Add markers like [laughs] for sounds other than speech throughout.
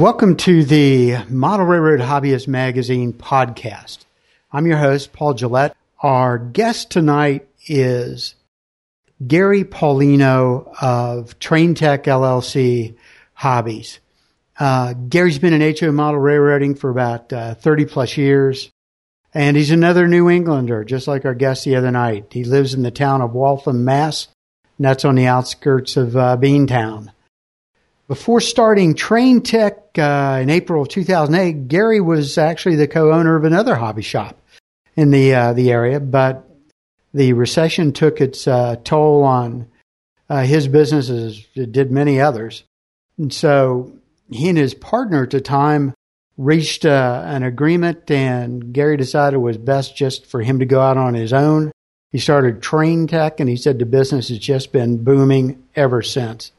Welcome to the Model Railroad Hobbyist Magazine podcast. I'm your host, Paul Gillette. Our guest tonight is Gary Paulino of TrainTek LLC Hobbies. Uh, Gary's been in HO model railroading for about uh, 30 plus years. And he's another New Englander, just like our guest the other night. He lives in the town of Waltham, Mass, and that's on the outskirts of uh, Beantown. Before starting TrainTek uh, in April of 2008, Gary was actually the co-owner of another hobby shop in the uh, the area, but the recession took its uh, toll on uh, his business as it did many others. And so he and his partner at the time reached uh, an agreement, and Gary decided it was best just for him to go out on his own. He started TrainTek, and he said the business has just been booming ever since.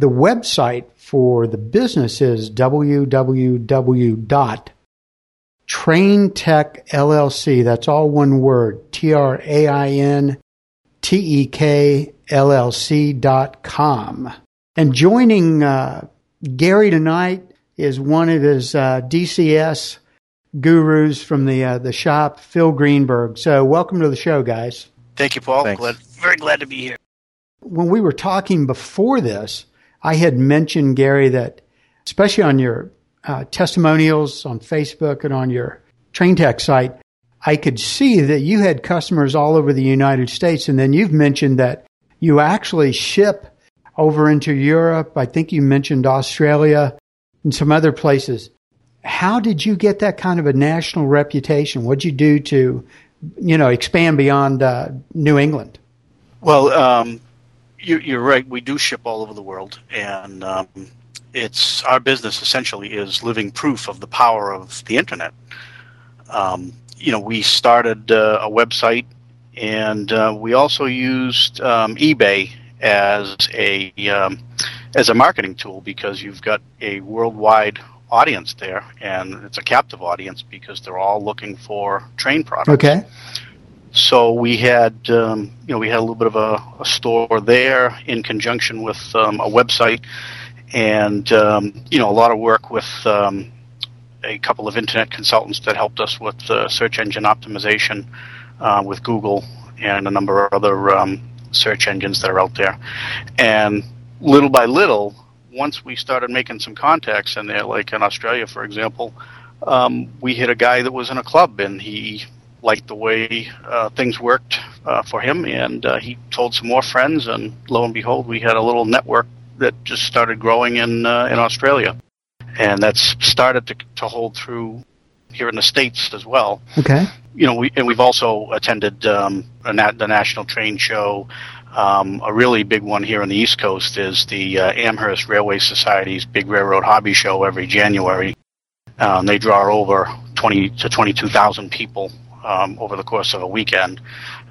The website for the business is www.traintekllc. That's all one word. T R A I N T E K L L C dot com. And joining uh, Gary tonight is one of his uh, DCS gurus from the uh, the shop, Phil Greenberg. So welcome to the show, guys. Thank you, Paul. Glad, very glad to be here. When we were talking before this, I had mentioned, Gary, that especially on your uh, testimonials on Facebook and on your TrainTek site, I could see that you had customers all over the United States. And then you've mentioned that you actually ship over into Europe. I think you mentioned Australia and some other places. How did you get that kind of a national reputation? What'd you do to, you know, expand beyond uh, New England? Well, um, you, are right. We do ship all over the world, and um, it's our business essentially is living proof of the power of the internet. Um, you know, we started uh, a website, and uh, we also used um, eBay as a um, as a marketing tool because you've got a worldwide audience there, and it's a captive audience because they're all looking for train products. Okay. So we had, um, you know, we had a little bit of a, a store there in conjunction with um, a website, and um, you know, a lot of work with um, a couple of internet consultants that helped us with uh, search engine optimization uh, with Google and a number of other um, search engines that are out there. And little by little, once we started making some contacts in there, like in Australia, for example, um, we hit a guy that was in a club and he liked the way uh, things worked uh, for him, and uh, he told some more friends, and lo and behold, we had a little network that just started growing in uh, in Australia, and that's started to to hold through here in the states as well. Okay. You know, we and we've also attended um, nat- the National Train Show. Um, a really big one here on the East Coast is the uh, Amherst Railway Society's Big Railroad Hobby Show every January. Um, they draw over 20 to 22,000 people um, over the course of a weekend,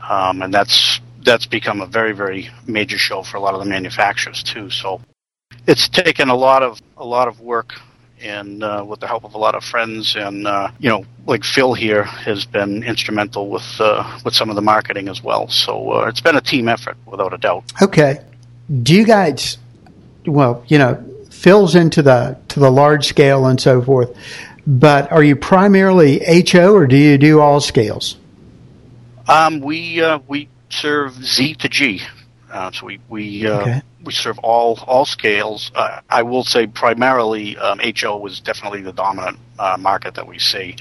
um, and that's that's become a very very major show for a lot of the manufacturers too. So it's taken a lot of a lot of work and uh, with the help of a lot of friends and uh, you know like Phil here has been instrumental with uh, with some of the marketing as well. So uh, it's been a team effort without a doubt. Okay, do you guys? Well, you know, Phil's into the to the large scale and so forth. But are you primarily HO or do you do all scales? Um, we uh, we serve Z to G, uh, so we we uh, okay. we serve all all scales. Uh, I will say primarily um, HO was definitely the dominant uh, market that we see,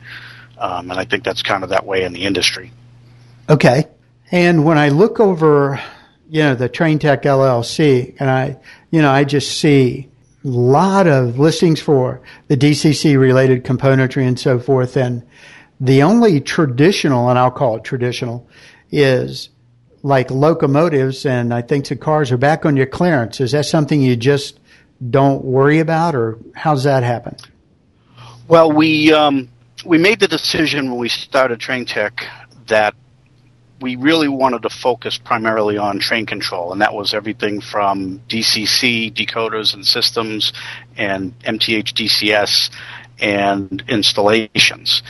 um, and I think that's kind of that way in the industry. Okay, and when I look over, you know, the TrainTek LLC, and I, you know, I just see lot of listings for the DCC related componentry and so forth. And the only traditional, and I'll call it traditional, is like locomotives and I think the cars are back on your clearance. Is that something you just don't worry about, or how's that happen? Well, we um, we made the decision when we started TrainTek that we really wanted to focus primarily on train control, and that was everything from DCC decoders and systems, and MTH DCS, and installations.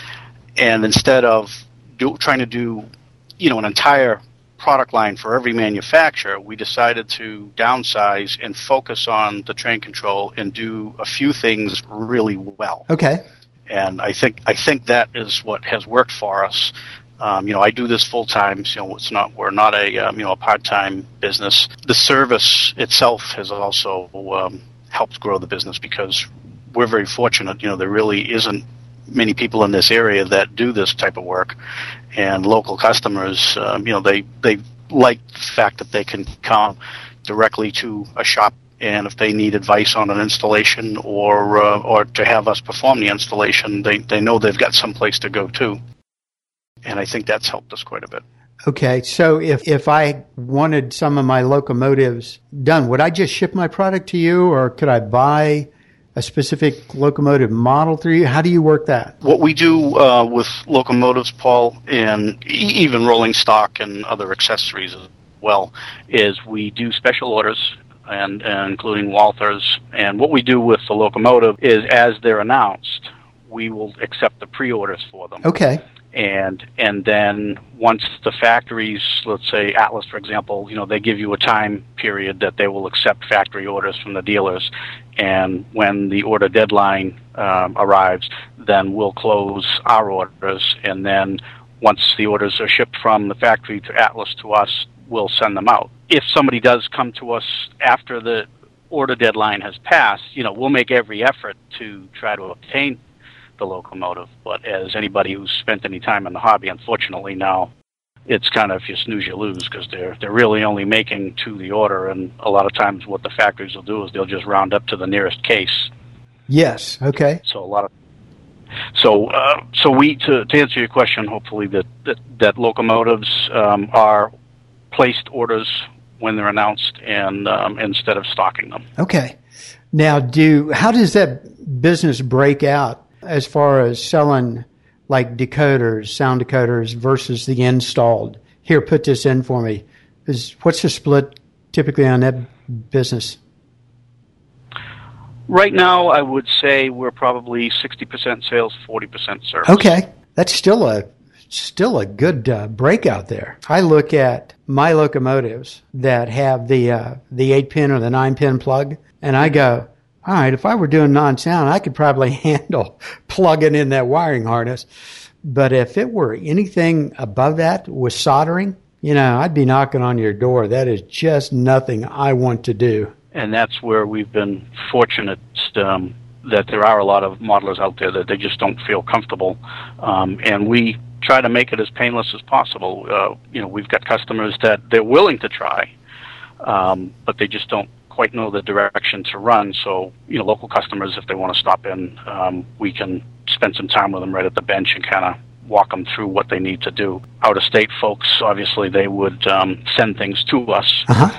And instead of do, trying to do, you know, an entire product line for every manufacturer, we decided to downsize and focus on the train control and do a few things really well. Okay. And I think I think that is what has worked for us. Um, you know, I do this full time. So, you know, it's not we're not a um, you know a part time business. The service itself has also um, helped grow the business because we're very fortunate. You know, there really isn't many people in this area that do this type of work, and local customers, um, you know, they they like the fact that they can come directly to a shop, and if they need advice on an installation or uh, or to have us perform the installation, they they know they've got some place to go to, and I think that's helped us quite a bit. Okay, so if if I wanted some of my locomotives done, would I just ship my product to you, or could I buy? a specific locomotive model through you? How do you work that? What we do uh, with locomotives, Paul, and even rolling stock and other accessories as well, is we do special orders and, and including Walthers. And what we do with the locomotive is, as they're announced, we will accept the pre-orders for them. Okay and and then once the factories, let's say Atlas, for example, you know they give you a time period that they will accept factory orders from the dealers, and when the order deadline um, arrives, then we'll close our orders, and then once the orders are shipped from the factory to Atlas to us, we'll send them out. If somebody does come to us after the order deadline has passed, you know, we'll make every effort to try to obtain the locomotive. But as anybody who's spent any time in the hobby, unfortunately now it's kind of if you snooze you lose because they're they're really only making to the order, and a lot of times what the factories will do is they'll just round up to the nearest case. Yes. Okay. So a lot of so uh, so we to, to answer your question, hopefully that that, that locomotives um, are placed orders when they're announced and um, instead of stocking them. Okay. Now, do how does that business break out as far as selling like decoders, sound decoders versus the installed. Here, put this in for me. Is what's the split typically on that business? Right now, I would say we're probably sixty percent sales, forty percent service. Okay, that's still a still a good uh, breakout there. I look at my locomotives that have the uh, the eight pin or the nine pin plug, and I go, all right, if I were doing non sound, I could probably [laughs] handle plugging in that wiring harness. But if it were anything above that with soldering, you know, I'd be knocking on your door. That is just nothing I want to do. And that's where we've been fortunate um, that there are a lot of modelers out there that they just don't feel comfortable. Um, and we try to make it as painless as possible. Uh, you know, we've got customers that they're willing to try, um, but they just don't quite know the direction to run. So, you know, local customers, if they want to stop in, um, we can spend some time with them right at the bench and kind of walk them through what they need to do. Out of state folks, obviously, they would um, send things to us. Uh-huh.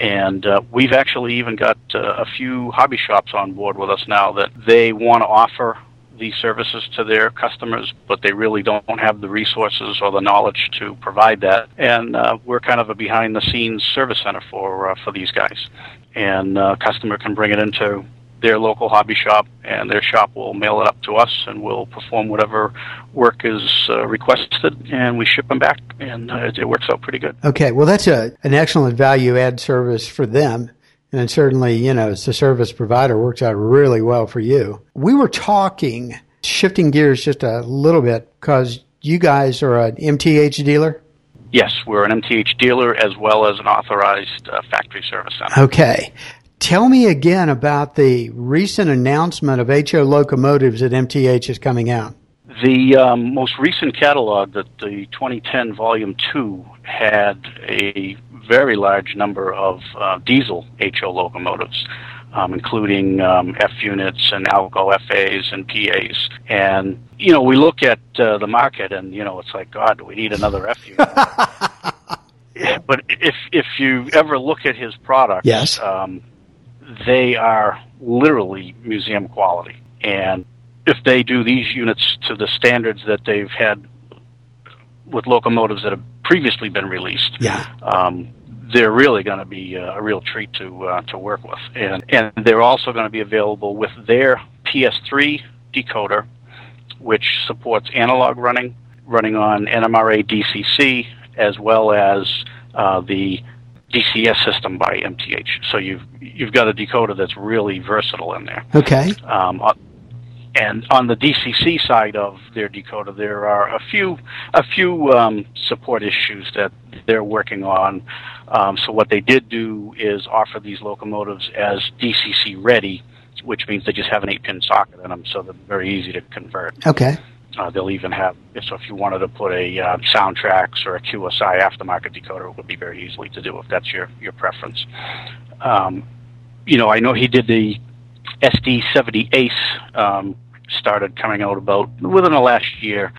And uh, we've actually even got uh, a few hobby shops on board with us now that they want to offer these services to their customers, but they really don't have the resources or the knowledge to provide that. And uh, we're kind of a behind-the-scenes service center for uh, for these guys. And uh, customer can bring it into their local hobby shop, and their shop will mail it up to us, and we'll perform whatever work is uh, requested, and we ship them back, and uh, it, it works out pretty good. Okay, well that's a an excellent value add service for them and certainly, you know, as a service provider works out really well for you. We were talking, shifting gears just a little bit, because you guys are an MTH dealer. Yes, we're an MTH dealer as well as an authorized uh, factory service center. Okay. Tell me again about the recent announcement of HO locomotives that MTH is coming out. The um, most recent catalog, that the 2010 Volume 2, had a very large number of uh, diesel HO locomotives, um, including um, F units and Alco FAs and PAs. And, you know, we look at uh, the market and, you know, it's like, God, do we need another F unit? [laughs] but if, if you ever look at his products, yes. Um, they are literally museum quality. And if they do these units to the standards that they've had with locomotives that have previously been released, yeah. Um, they're really going to be a real treat to uh, to work with, and and they're also going to be available with their PS3 decoder, which supports analog running, running on NMRA DCC as well as uh, the DCS system by MTH. So you've you've got a decoder that's really versatile in there. Okay. Um, and on the DCC side of their decoder, there are a few a few um, support issues that they're working on. Um, so what they did do is offer these locomotives as DCC ready, which means they just have an eight pin socket in them, so they're very easy to convert. Okay. Uh, they'll even have so if you wanted to put a uh, SoundTraxx or a QSI aftermarket decoder, it would be very easily to do if that's your your preference. Um, you know, I know he did the SD70ACe um, started coming out about within the last year,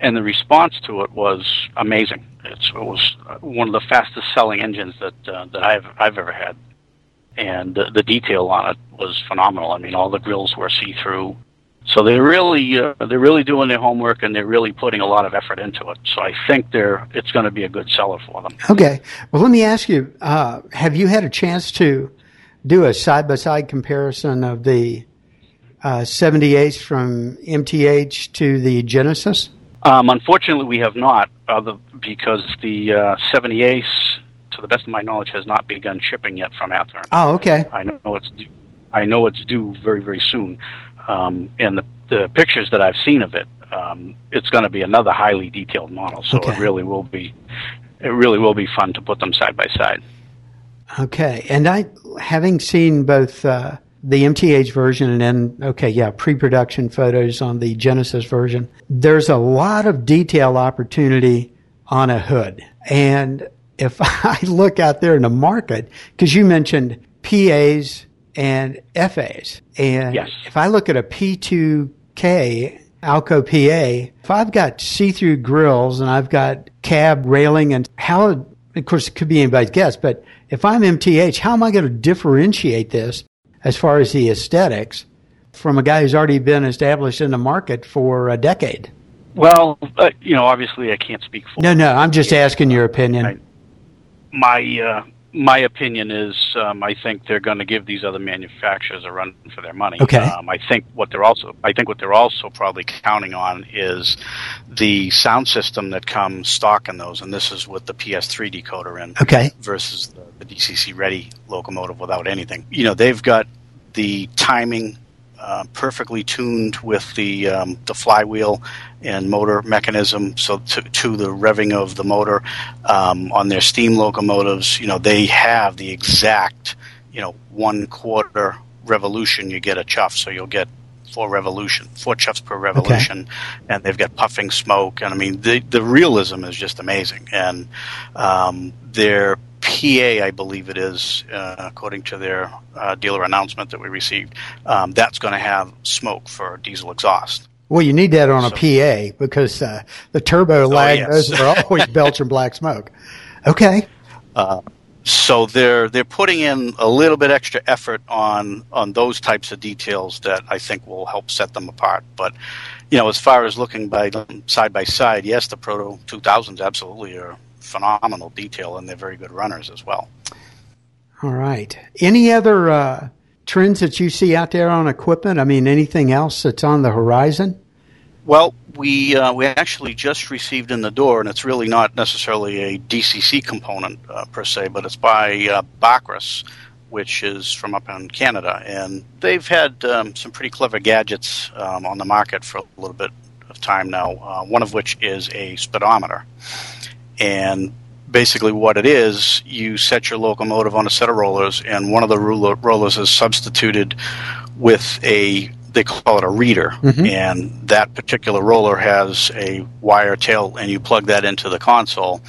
and the response to it was amazing. It's, it was one of the fastest selling engines that uh, that I've I've ever had, and the, the detail on it was phenomenal. I mean, all the grills were see through. So they're really uh, they're really doing their homework and they're really putting a lot of effort into it. So I think they're it's going to be a good seller for them. Okay. Well, let me ask you: uh, Have you had a chance to do a side by side comparison of the uh, 78 from MTH to the Genesis? Um, unfortunately, we have not, other, because the uh, 78, to the best of my knowledge, has not begun shipping yet from Athearn. Oh, okay. I know it's due, I know it's due very very soon, um, and the the pictures that I've seen of it, um, it's going to be another highly detailed model. So Okay. it really will be, it really will be fun to put them side by side. Okay. And I, having seen both uh, the MTH version and then, okay, yeah, pre production photos on the Genesis version, there's a lot of detail opportunity on a hood. And if [laughs] I look out there in the market, because you mentioned PAs and FAs, and Yes. if I look at a P2K Alco PA, if I've got see-through grills and I've got cab railing and how, of course, it could be anybody's guess, but if I'm MTH, how am I going to differentiate this as far as the aesthetics from a guy who's already been established in the market for a decade? Well, uh, you know, obviously I can't speak for No, no, I'm just asking your opinion. Right. my uh, my opinion is um, I think they're going to give these other manufacturers a run for their money. Okay. Um, I think what they're also I think what they're also probably counting on is the sound system that comes stock in those, and this is with the PS3 decoder in Okay. versus the, the DCC ready locomotive without anything. You know, they've got the timing uh, perfectly tuned with the um, the flywheel and motor mechanism, so to, to the revving of the motor um, on their steam locomotives. You know, they have the exact you know one quarter revolution. You get a chuff, so you'll get four revolution, four chuffs per revolution, and they've got puffing smoke. And I mean, the the realism is just amazing. And um, their PA, I believe it is, uh, according to their uh, dealer announcement that we received, um, that's going to have smoke for diesel exhaust. Well, you need that on a PA because uh, the turbo lag, yes. those are always [laughs] belching black smoke. Okay. So they're they're putting in a little bit extra effort on on those types of details that I think will help set them apart. But you know, as far as looking by side by side, yes, the Proto 2000s absolutely are phenomenal detail, and they're very good runners as well. All right. Any other uh, trends that you see out there on equipment? I mean, anything else that's on the horizon? Well, we uh, we actually just received in the door, and it's really not necessarily a DCC component uh, per se, but it's by uh, Bachrus, which is from up in Canada, and they've had um, some pretty clever gadgets um, on the market for a little bit of time now. Uh, one of which is a speedometer, and basically what it is, you set your locomotive on a set of rollers, and one of the rollers is substituted with a they call it a reader, mm-hmm. and that particular roller has a wire tail, and you plug that into the console.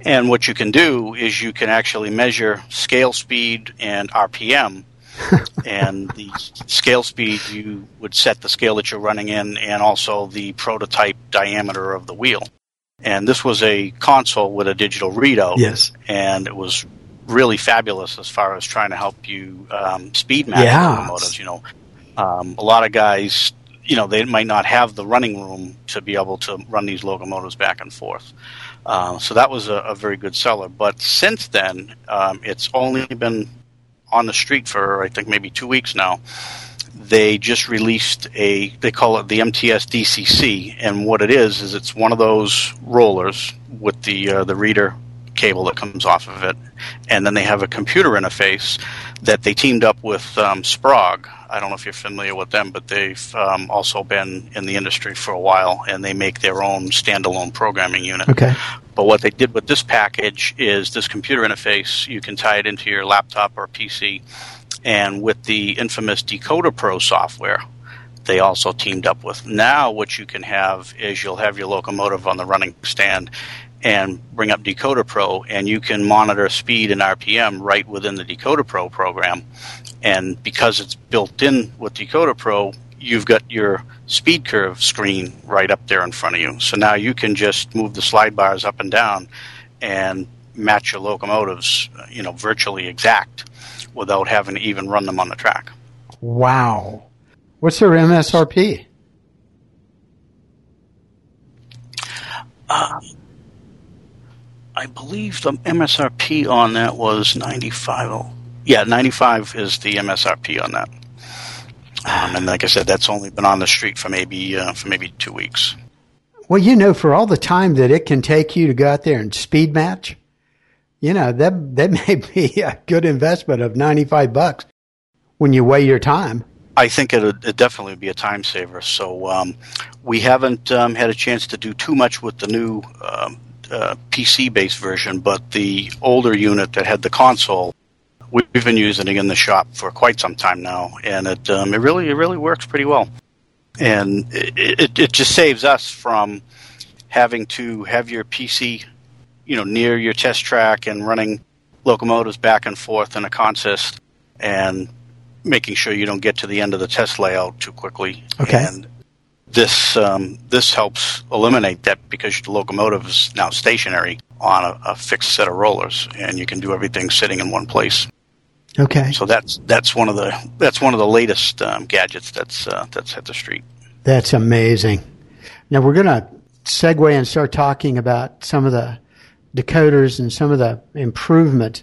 And what you can do is you can actually measure scale speed and RPM. [laughs] and the scale speed, you would set the scale that you're running in, and also the prototype diameter of the wheel. And this was a console with a digital readout Yes. and it was really fabulous as far as trying to help you um, speed match Yeah. locomotives. You know, um, a lot of guys, you know, they might not have the running room to be able to run these locomotives back and forth. Uh, so that was a, a very good seller. But since then, um, it's only been on the street for I think maybe two weeks now. They just released a they call it the MTS DCC, and what it is is it's one of those rollers with the uh, the reader cable that comes off of it, and then they have a computer interface that they teamed up with um, SPROG. I don't know if you're familiar with them, but they've um, also been in the industry for a while, and they make their own standalone programming unit. Okay. But what they did with this package is this computer interface, you can tie it into your laptop or PC, and with the infamous Decoder Pro software, they also teamed up with. Now, what you can have is you'll have your locomotive on the running stand, and bring up Decoder Pro, and you can monitor speed and RPM right within the Decoder Pro program. And because it's built in with Decoder Pro, you've got your speed curve screen right up there in front of you. So now you can just move the slide bars up and down and match your locomotives, you know, virtually exact without having to even run them on the track. Wow. What's their MSRP? Uh, I believe the MSRP on that was 95. Yeah, 95 is the MSRP on that. Um, and like I said, that's only been on the street for maybe uh, for maybe two weeks. Well, you know, for all the time that it can take you to go out there and speed match, you know that that [laughs] may be a good investment of ninety five bucks when you weigh your time. I think it would definitely be a time saver. So um, we haven't um, had a chance to do too much with the new um, uh, PC based version, but the older unit that had the console, we've been using it in the shop for quite some time now, and it um, it really it really works pretty well, and it, it, it just saves us from having to have your PC, you know, near your test track and running locomotives back and forth in a consist, and making sure you don't get to the end of the test layout too quickly. Okay. And this um, this helps eliminate that because the locomotive is now stationary on a, a, fixed set of rollers, and you can do everything sitting in one place. Okay. So that's that's one of the that's one of the latest um, gadgets that's uh, that's hit the street. That's amazing. Now we're going to segue and start talking about some of the decoders and some of the improvements,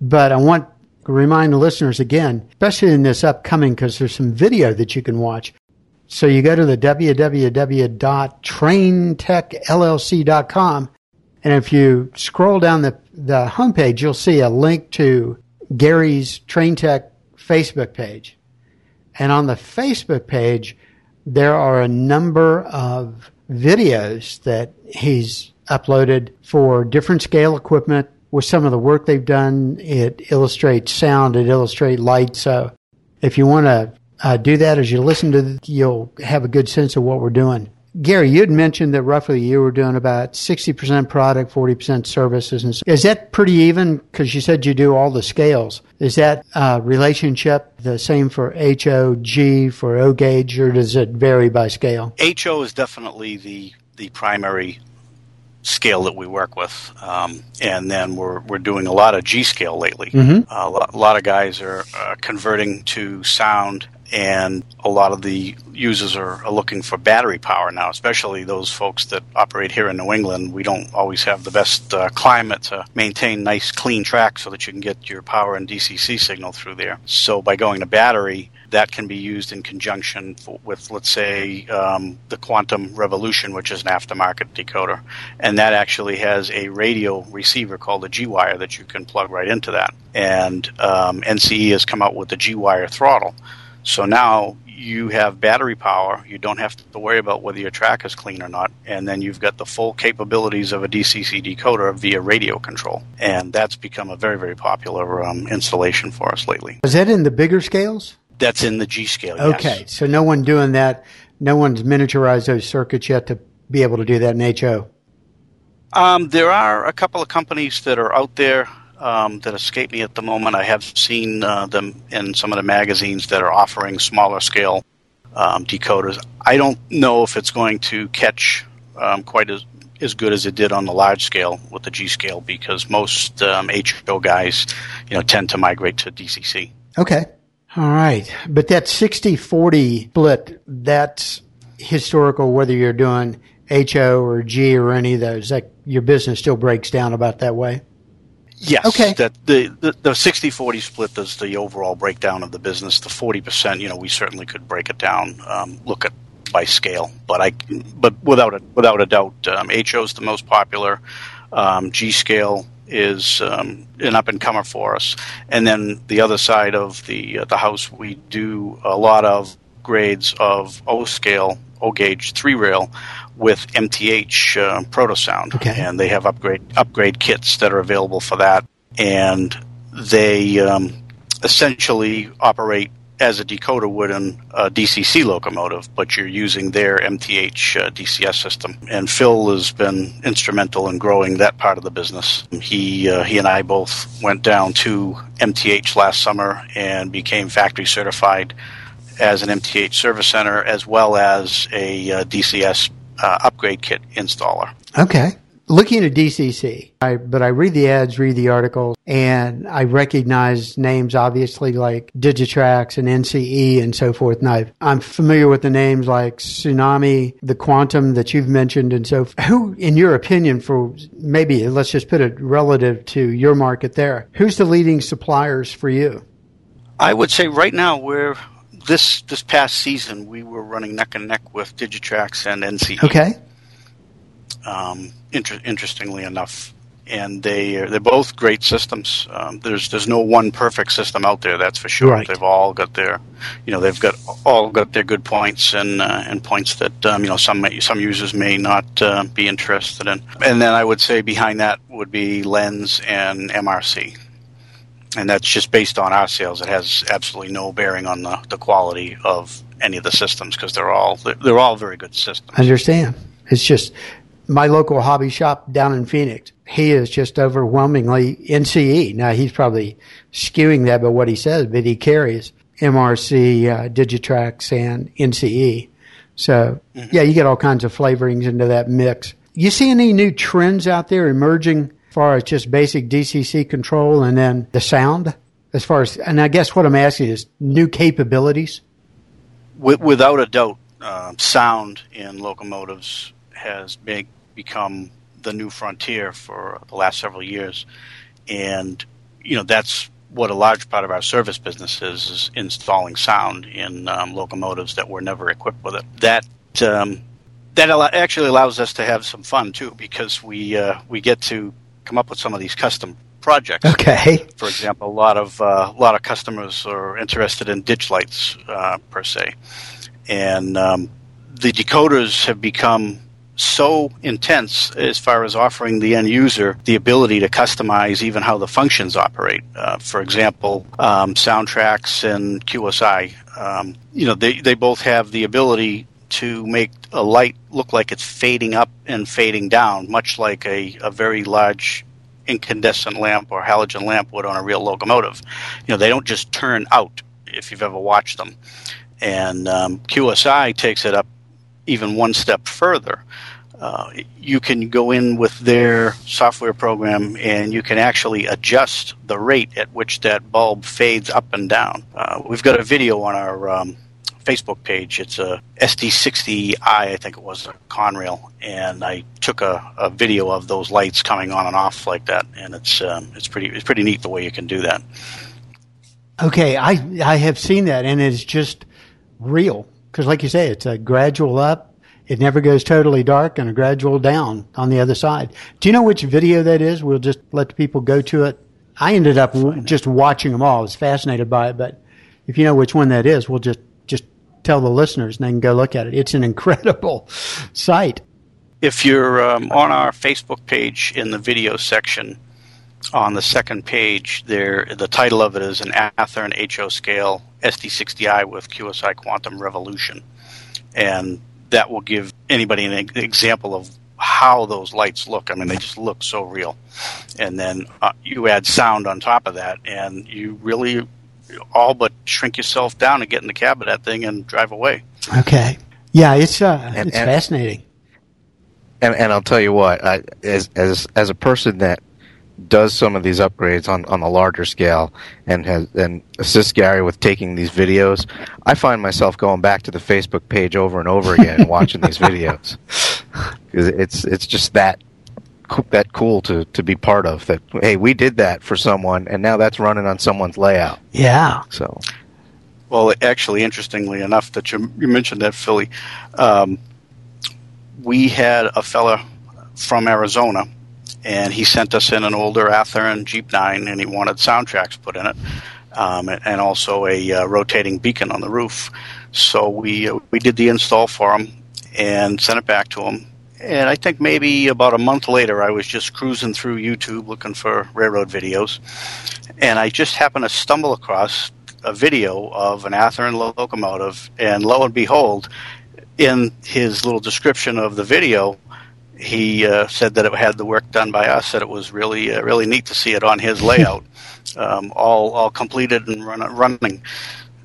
but I want to remind the listeners again, especially in this upcoming, because there's some video that you can watch so you go to the www.traintekllc.com, and if you scroll down the, the homepage, you'll see a link to Gary's TrainTek Facebook page. And on the Facebook page, there are a number of videos that he's uploaded for different scale equipment with some of the work they've done. It illustrates sound, it illustrates light. So if you want to uh, do that as you listen to, you'll have a good sense of what we're doing. Gary, you had mentioned that roughly you were doing about 60% product, 40% services. And is that pretty even? Because you said you do all the scales. Is that uh, relationship the same for HO, G, for O gauge, or does it vary by scale? HO is definitely the, the primary scale that we work with. Um, and then we're, we're doing a lot of G scale lately. Mm-hmm. Uh, a, lot, a, lot, of guys are uh, converting to sound and a lot of the users are, are, looking for battery power now, especially those folks that operate here in New England. We don't always have the best uh, climate to maintain nice, clean tracks so that you can get your power and DCC signal through there. So by going to battery, that can be used in conjunction for, with, let's say, um, the Quantum Revolution, which is an aftermarket decoder. And that actually has a radio receiver called a G Wire that you can plug right into that. And um, NCE has come out with the G Wire throttle. So now you have battery power. You don't have to worry about whether your track is clean or not. And then you've got the full capabilities of a DCC decoder via radio control. And that's become a very, very popular um, installation for us lately. Is that in the bigger scales? That's in the G scale. Okay. Yes. So no one doing that. No one's miniaturized those circuits yet to be able to do that in HO. Um, there are a couple of companies that are out there um, that escape me at the moment. I have seen uh, them in some of the magazines that are offering smaller scale um, decoders. I don't know if it's going to catch um, quite as as good as it did on the large scale with the G scale because most um, HO guys, you know, tend to migrate to DCC. Okay. All right. But that 60-40 split, that's historical whether you're doing HO or G or any of those. That your business still breaks down about that way. Yes. Okay. That the, the, the 60-40 split is the overall breakdown of the business. The 40%, you know, we certainly could break it down, um, look at by scale. But I, but without a, without a doubt, um, HO is the most popular. Um, G scale is um, an up and comer for us. And then the other side of the uh, the house, we do a lot of grades of O scale, O gauge three rail with MTH uh, Proto Sound, Okay. and they have upgrade upgrade kits that are available for that, and they um, essentially operate as a decoder would in a DCC locomotive, but you're using their MTH uh, DCS system. And Phil has been instrumental in growing that part of the business. He uh, he and I both went down to MTH last summer and became factory certified as an MTH service center as well as a uh, DCS uh, upgrade kit installer. Okay. Looking at DCC, I, but I read the ads, read the articles, and I recognize names obviously like Digitrax and NCE and so forth. And i I'm familiar with the names like Tsunami, the Quantum that you've mentioned, and so. Who, in your opinion, for maybe let's just put it relative to your market there, who's the leading suppliers for you? I would say right now we're this this past season we were running neck and neck with Digitrax and NCE. Okay. Um, inter- interestingly enough, and they they're both great systems. Um, there's there's no one perfect system out there, that's for sure. Right. They've all got their, you know, they've got all got their good points and uh, and points that um, you know some may, some users may not uh, be interested in. And then I would say behind that would be Lenz and MRC. And that's just based on our sales. It has absolutely no bearing on the, the quality of any of the systems because they're all they're, they're all very good systems. I understand. It's just my local hobby shop down in Phoenix. He is just overwhelmingly NCE. Now he's probably skewing that by what he says, but he carries MRC, uh, Digitrax, and NCE. So yeah, you get all kinds of flavorings into that mix. You see any new trends out there emerging as far as just basic DCC control and then the sound? As far as, and I guess what I'm asking is new capabilities. Without a doubt, uh, sound in locomotives has big, become the new frontier for the last several years, and you know that's what a large part of our service business is: is installing sound in um, locomotives that were never equipped with it. That um, that al- actually allows us to have some fun too, because we uh, we get to come up with some of these custom projects. Okay. For example, a lot of uh, a lot of customers are interested in ditch lights uh, per se, and um, the decoders have become so intense as far as offering the end user the ability to customize even how the functions operate. Uh, for example, um, SoundTraxx and QSI, um, you know, they, they both have the ability to make a light look like it's fading up and fading down, much like a, a very large incandescent lamp or halogen lamp would on a real locomotive. You know, they don't just turn out if you've ever watched them. And um, QSI takes it up even one step further. Uh, you can go in with their software program and you can actually adjust the rate at which that bulb fades up and down. Uh, we've got a video on our um, Facebook page. It's a SD60i, I think it was a Conrail, and I took a, a video of those lights coming on and off like that, and it's um, it's pretty it's pretty neat the way you can do that. Okay, I I have seen that, and it's just real because, like you say, it's a gradual up. It never goes totally dark, and a gradual down on the other side. Do you know which video that is? We'll just let the people go to it. I ended up w- just watching them all. I was fascinated by it, but if you know which one that is, we'll just just tell the listeners, and they can go look at it. It's an [laughs] incredible sight. If you're um, on our Facebook page in the video section, on the second page, there the title of it is an Athearn HO scale SD60i with QSI Quantum Revolution, and that will give anybody an e- example of how those lights look. I mean, they just look so real. And then uh, you add sound on top of that, and you really all but shrink yourself down and get in the cab of that thing and drive away. Okay, yeah, it's uh, And- it's and- fascinating. And, and I'll tell you what, I, as as as a person that does some of these upgrades on, on a larger scale and has and assists Gary with taking these videos, I find myself going back to the Facebook page over and over again and watching these [laughs] videos it's it's just that that cool to to be part of. That hey, we did that for someone, and now that's running on someone's layout. Yeah. So Well, actually, interestingly enough, that you, you mentioned that Philly, um, we had a fella from Arizona, and he sent us in an older Athearn Jeep Nine, and he wanted SoundTraxx put in it, um, and, also a uh, rotating beacon on the roof. So we uh, we did the install for him and sent it back to him. And I think maybe about a month later, I was just cruising through YouTube looking for railroad videos, and I just happened to stumble across a video of an Athearn locomotive, and lo and behold, in his little description of the video, he uh, said that it had the work done by us. That it was really uh, really neat to see it on his layout, [laughs] um, all all completed and run, running.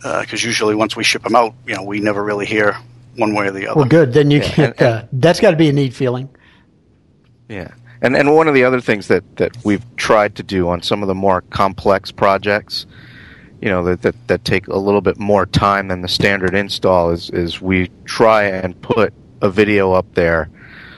Because usually once we ship them out, you know, we never really hear one way or the other. Well, good. Then you Yeah, can. and- uh, that's got to be a neat feeling. Yeah. And and one of the other things that, that we've tried to do on some of the more complex projects, you know, that, that, that take a little bit more time than the standard install is, is we try and put a video up there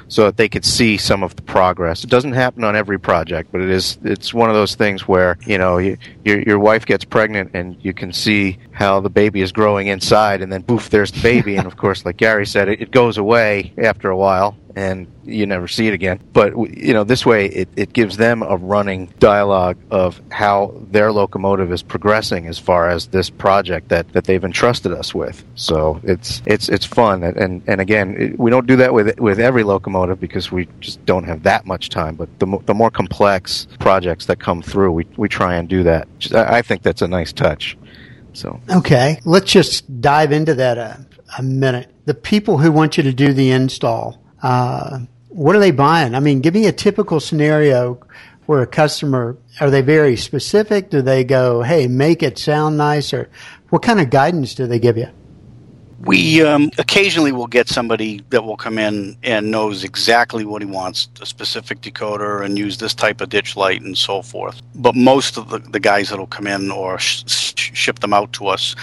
so that they could see some of the progress. It doesn't happen on every project, but it is it's one of those things where, you know, you, your your wife gets pregnant and you can see how the baby is growing inside and then poof there's the baby and of course like Gary said it, it goes away after a while and you never see it again. But you know, this way it, it gives them a running dialogue of how their locomotive is progressing as far as this project that, that they've entrusted us with. So it's it's it's fun, and and, again, it, we don't do that with with every locomotive because we just don't have that much time. But the mo- the more complex projects that come through, we we try and do that. I think that's a nice touch. So Okay, let's just dive into that a, a minute. The people who want you to do the install, uh, what are they buying? I mean, give me a typical scenario where a customer are they very specific? Do they go, "Hey, make it sound nice," or what kind of guidance do they give you? We um, occasionally will get somebody that will come in and knows exactly what he wants, a specific decoder, and use this type of ditch light and so forth. But most of the, the guys that will come in or sh- sh- ship them out to us,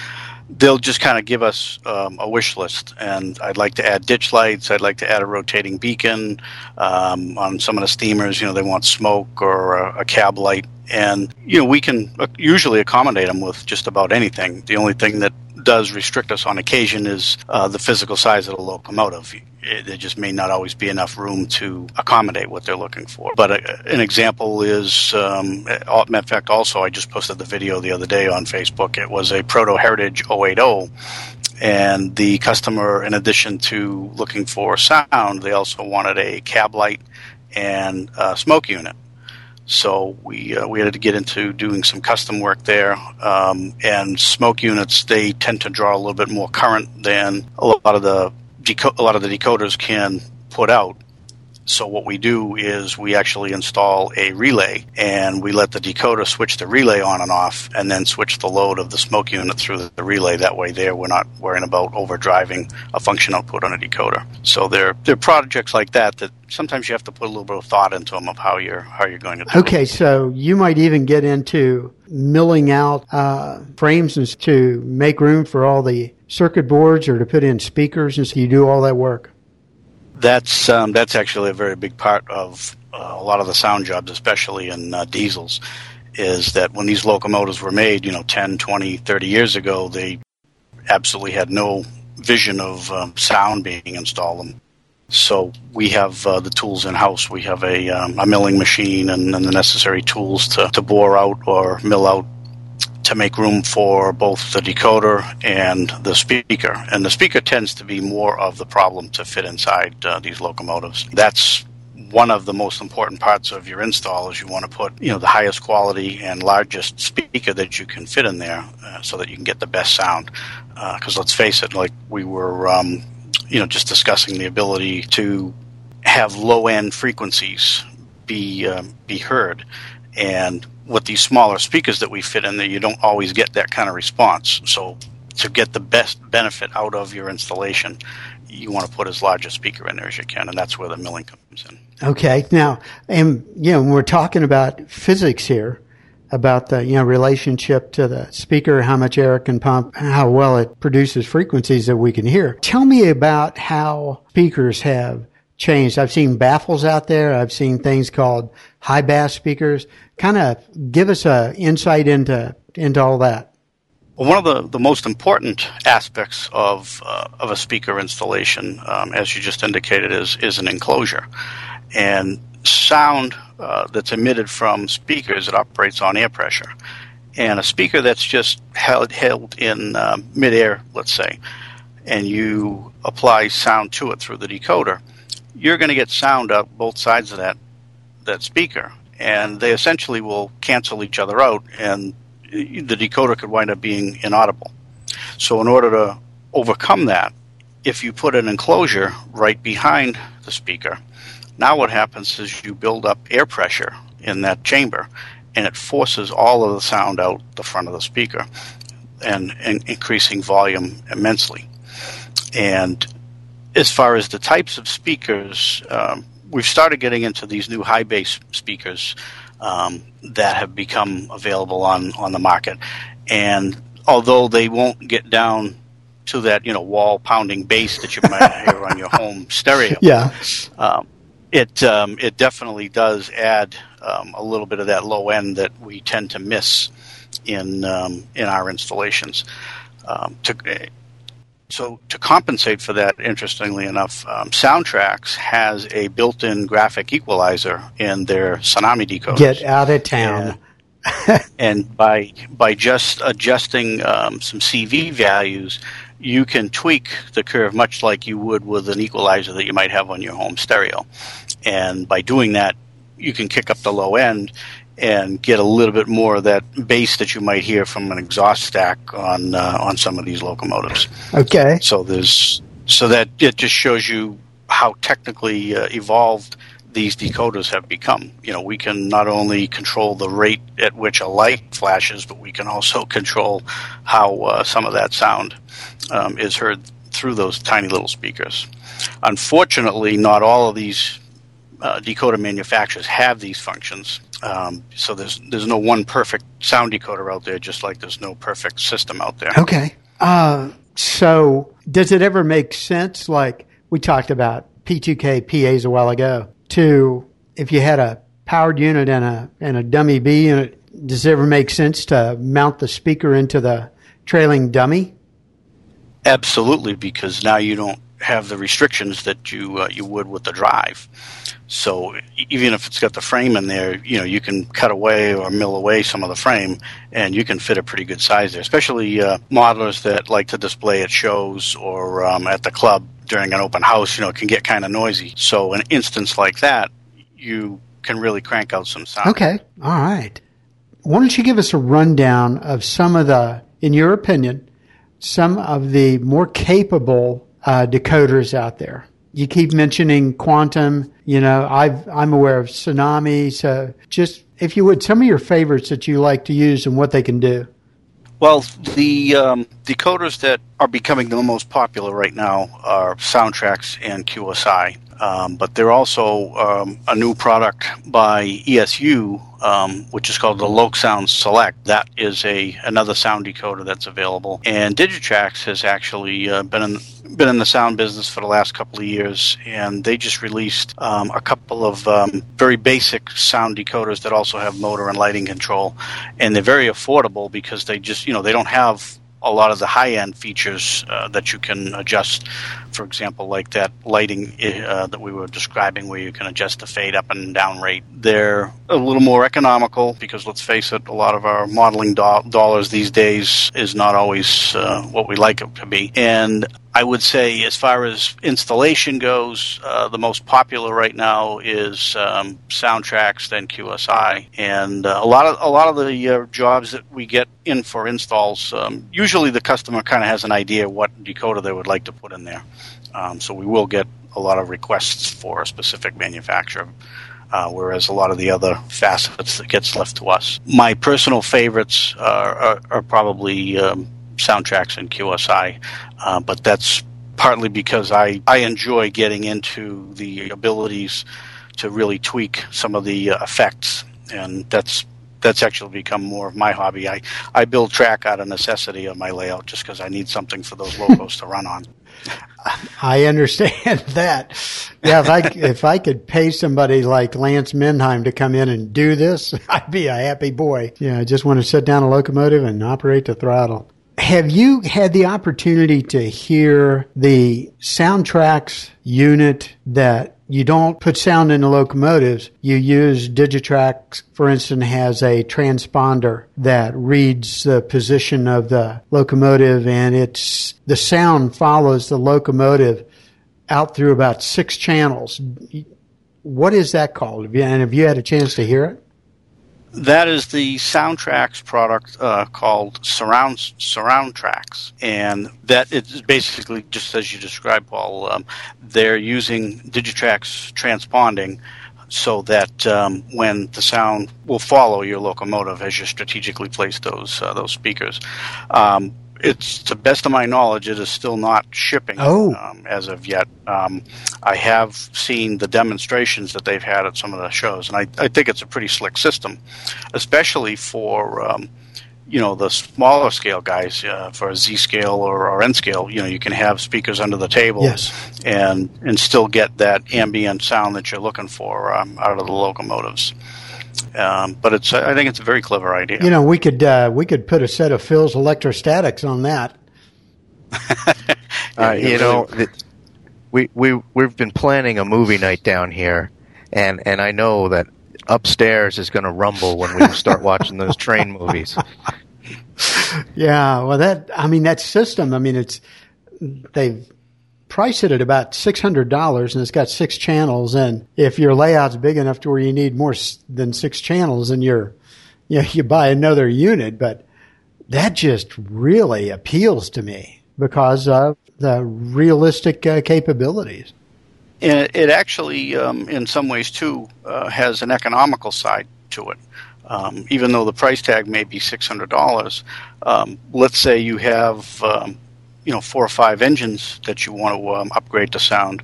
they'll just kind of give us um, a wish list. And I'd like to add ditch lights. I'd like to add a rotating beacon um, on some of the steamers. You know, they want smoke or a, a cab light. And, you know, we can uh, usually accommodate them with just about anything. The only thing that does restrict us on occasion is uh, the physical size of the locomotive. It, there just may not always be enough room to accommodate what they're looking for. But uh, an example is, um, of fact, also I just posted the video the other day on Facebook. It was a Proto Heritage 080 and the customer, in addition to looking for sound, they also wanted a cab light and a smoke unit. So we uh, we had to get into doing some custom work there. Um, and smoke units they tend to draw a little bit more current than a lot of the deco- a lot of the decoders can put out. So what we do is we actually install a relay and we let the decoder switch the relay on and off and then switch the load of the smoke unit through the relay. That way there we're not worrying about overdriving a function output on a decoder. So there there are projects like that that sometimes you have to put a little bit of thought into them of how you're how you're going to do it. Okay, so you might even get into milling out uh, frames to make room for all the circuit boards or to put in speakers, and so you do all that work. That's um, that's actually a very big part of uh, a lot of the sound jobs, especially in uh, diesels, is that when these locomotives were made, you know, 10, 20, 30 years ago, they absolutely had no vision of um, sound being installed. Them. So we have uh, the tools in house. We have a, um, a milling machine and, and the necessary tools to, to bore out or mill out to make room for both the decoder and the speaker. And the speaker tends to be more of the problem to fit inside uh, these locomotives. That's one of the most important parts of your install is you want to put you know the highest quality and largest speaker that you can fit in there uh, so that you can get the best sound because let's face it like we were um, you know just discussing the ability to have low end frequencies be um, be heard and with these smaller speakers that we fit in there you don't always get that kind of response so to get the best benefit out of your installation you want to put as large a speaker in there as you can and that's where the milling comes in Okay, now, and you know, when we're talking about physics here, about the you know relationship to the speaker, how much air it can pump, how well it produces frequencies that we can hear. Tell me about how speakers have changed. I've seen baffles out there. I've seen things called high bass speakers. Kind of give us a insight into into all that. Well, one of the, the most important aspects of uh, of a speaker installation, um, as you just indicated, is is an enclosure, and sound uh, that's emitted from speakers it operates on air pressure, and a speaker that's just held held in uh, midair, let's say, and you apply sound to it through the decoder, you're going to get sound out both sides of that that speaker, and they essentially will cancel each other out, and the decoder could wind up being inaudible. So, in order to overcome that, if you put an enclosure right behind the speaker, now what happens is you build up air pressure in that chamber, and it forces all of the sound out the front of the speaker, and, and increasing volume immensely. And as far as the types of speakers, um, we've started getting into these new high bass speakers um, that have become available on, on the market. And although they won't get down to that you know wall pounding bass that you might [laughs] hear on your home stereo, yeah, um, it um, it definitely does add um, a little bit of that low end that we tend to miss in um, in our installations. Um, to so to compensate for that, interestingly enough, um, Soundtraxx has a built-in graphic equalizer in their Tsunami decoders. Get out of town. And, and by by just adjusting um, some CV values, you can tweak the curve much like you would with an equalizer that you might have on your home stereo. And by doing that, you can kick up the low end and get a little bit more of that bass that you might hear from an exhaust stack on uh, on some of these locomotives. Okay. So there's so that it just shows you how technically uh, evolved these decoders have become. You know, we can not only control the rate at which a light flashes, but we can also [laughs] control how uh, some of that sound um, is heard through those tiny little speakers. Unfortunately, not all of these uh, decoder manufacturers have these functions. Um, so there's there's no one perfect sound decoder out there, just like there's no perfect system out there. Okay. Uh, so does it ever make sense? Like we talked about P2K PAs a while ago. To if you had a powered unit and a and a dummy B unit, does it ever make sense to mount the speaker into the trailing dummy? Absolutely, because now you don't have the restrictions that you uh, you would with the drive. So even if it's got the frame in there, you know you can cut away or mill away some of the frame, and you can fit a pretty good size there. Especially uh, modelers that like to display at shows or um, at the club during an open house. You know, it can get kind of noisy. So an instance like that, you can really crank out some sound. Okay, all right. Why don't you give us a rundown of some of the, in your opinion, some of the more capable uh, decoders out there? you keep mentioning quantum. You know, I've, I'm aware of tsunami. So just, if you would, some of your favorites that you like to use and what they can do. Well, the um, decoders that are becoming the most popular right now are SoundTraxx and QSI. Um, but they're also um, a new product by ESU, um, which is called the LokSound Select. That is a another sound decoder that's available. And Digitrax has actually uh, been in been in the sound business for the last couple of years, and they just released um, a couple of um, very basic sound decoders that also have motor and lighting control, and they're very affordable because they just you know they don't have a lot of the high end features uh, that you can adjust. For example, like that lighting uh, that we were describing, where you can adjust the fade up and down rate. They're a little more economical because, let's face it, a lot of our modeling do- dollars these days is not always uh, what we like it to be. And I would say, as far as installation goes, uh, the most popular right now is um, Soundtraxx, then QSI, and uh, a lot of a lot of the uh, jobs that we get in for installs. Um, usually, the customer kind of has an idea what decoder they would like to put in there, um, so we will get a lot of requests for a specific manufacturer. Uh, whereas a lot of the other facets that gets left to us. My personal favorites are, are, are probably um, Soundtraxx and QSI, uh, but that's partly because I, I enjoy getting into the abilities to really tweak some of the uh, effects, and that's that's actually become more of my hobby. I I build track out of necessity of my layout just because I need something for those locos to run on. [laughs] I understand [laughs] that. Yeah, if I if I could pay somebody like Lance Mindheim to come in and do this, [laughs] I'd be a happy boy. Yeah, I just want to sit down a locomotive and operate the throttle. Have you had the opportunity to hear the SoundTraxx unit that you don't put sound in the locomotives? You use Digitrax, for instance, has a transponder that reads the position of the locomotive and it's the sound follows the locomotive out through about six channels. What is that called? And have you had a chance to hear it? That is the SoundTraxx product uh, called Surround SurroundTraxx, and that is basically just as you described, Paul. Um, they're using Digitrax transponding so that um, when the sound will follow your locomotive as you strategically place those uh, those speakers. Um, it's to best of my knowledge, it is still not shipping oh. um, as of yet. Um, I have seen the demonstrations that they've had at some of the shows, and I, I think it's a pretty slick system, especially for um, you know the smaller scale guys uh, for a Z scale or, or N scale. You know, you can have speakers under the table, yes. and and still get that ambient sound that you're looking for um, out of the locomotives. Um, but it's I think it's a very clever idea. You know, we could uh, we could put a set of Phil's electrostatics on that. [laughs] uh, you know, we we we've been planning a movie night down here, and and I know that upstairs is going to rumble when we start watching those train movies. [laughs] Yeah, well, that I mean that system. I mean, it's they've price it at about $600 and it's got six channels. And if your layout's big enough to where you need more than six channels and you're, [laughs] you, know, you buy another unit, but that just really appeals to me because of the realistic uh, capabilities. And it actually, um, in some ways too, uh, has an economical side to it. Um, even though the price tag may be six hundred dollars, um, let's say you have um, you know four or five engines that you want to um, upgrade to sound,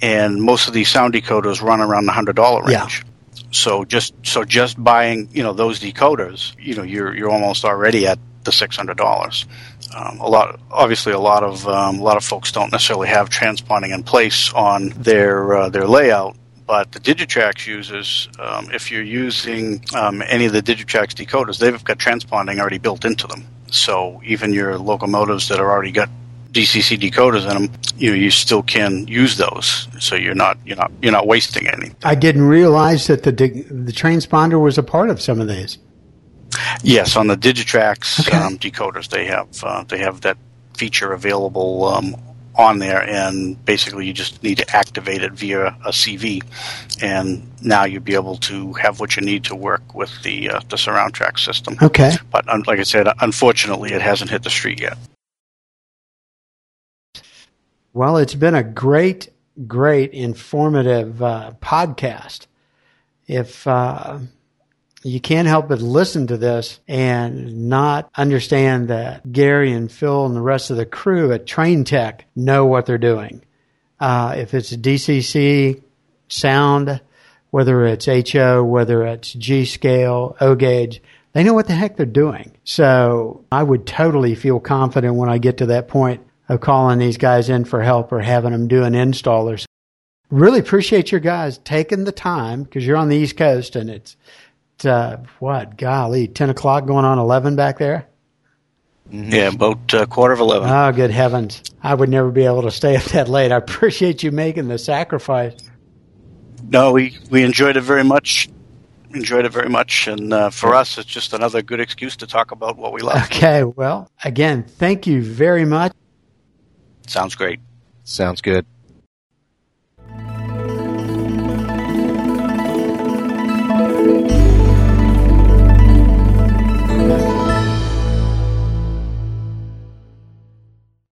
and most of these sound decoders run around the hundred dollar range. Yeah. So just so just buying you know those decoders, you know you're you're almost already at the six hundred dollars. Um, a lot, obviously, a lot of um, a lot of folks don't necessarily have transponding in place on their uh, their layout. But the Digitrax users, um, if you're using um, any of the Digitrax decoders, they've got transponding already built into them. So even your locomotives that are already got DCC decoders in them, you know, you still can use those. So you're not you're not you're not wasting any. I didn't realize that the the transponder was a part of some of these. Yes, on the Digitrax okay. um, decoders, they have uh, they have that feature available um, on there, and basically you just need to activate it via a CV, and now you'll be able to have what you need to work with the uh, the SurroundTraxx system. Okay. But um, like I said, unfortunately, it hasn't hit the street yet. Well, it's been a great, great, informative uh, podcast. If uh, you can't help but listen to this and not understand that Gary and Phil and the rest of the crew at TrainTek know what they're doing. Uh, if it's DCC sound, whether it's HO, whether it's G scale, O gauge, they know what the heck they're doing. So I would totally feel confident when I get to that point of calling these guys in for help or having them do an install or something. Really appreciate your guys taking the time because you're on the East Coast and it's uh, what, golly, 10 o'clock going on 11 back there? Mm-hmm. Yeah, about uh, quarter of 11. Oh, good heavens. I would never be able to stay up that late. I appreciate you making the sacrifice. No, we, we enjoyed it very much. Enjoyed it very much. And uh, for us, it's just another good excuse to talk about what we love. Okay, well, again, thank you very much. Sounds great. Sounds good.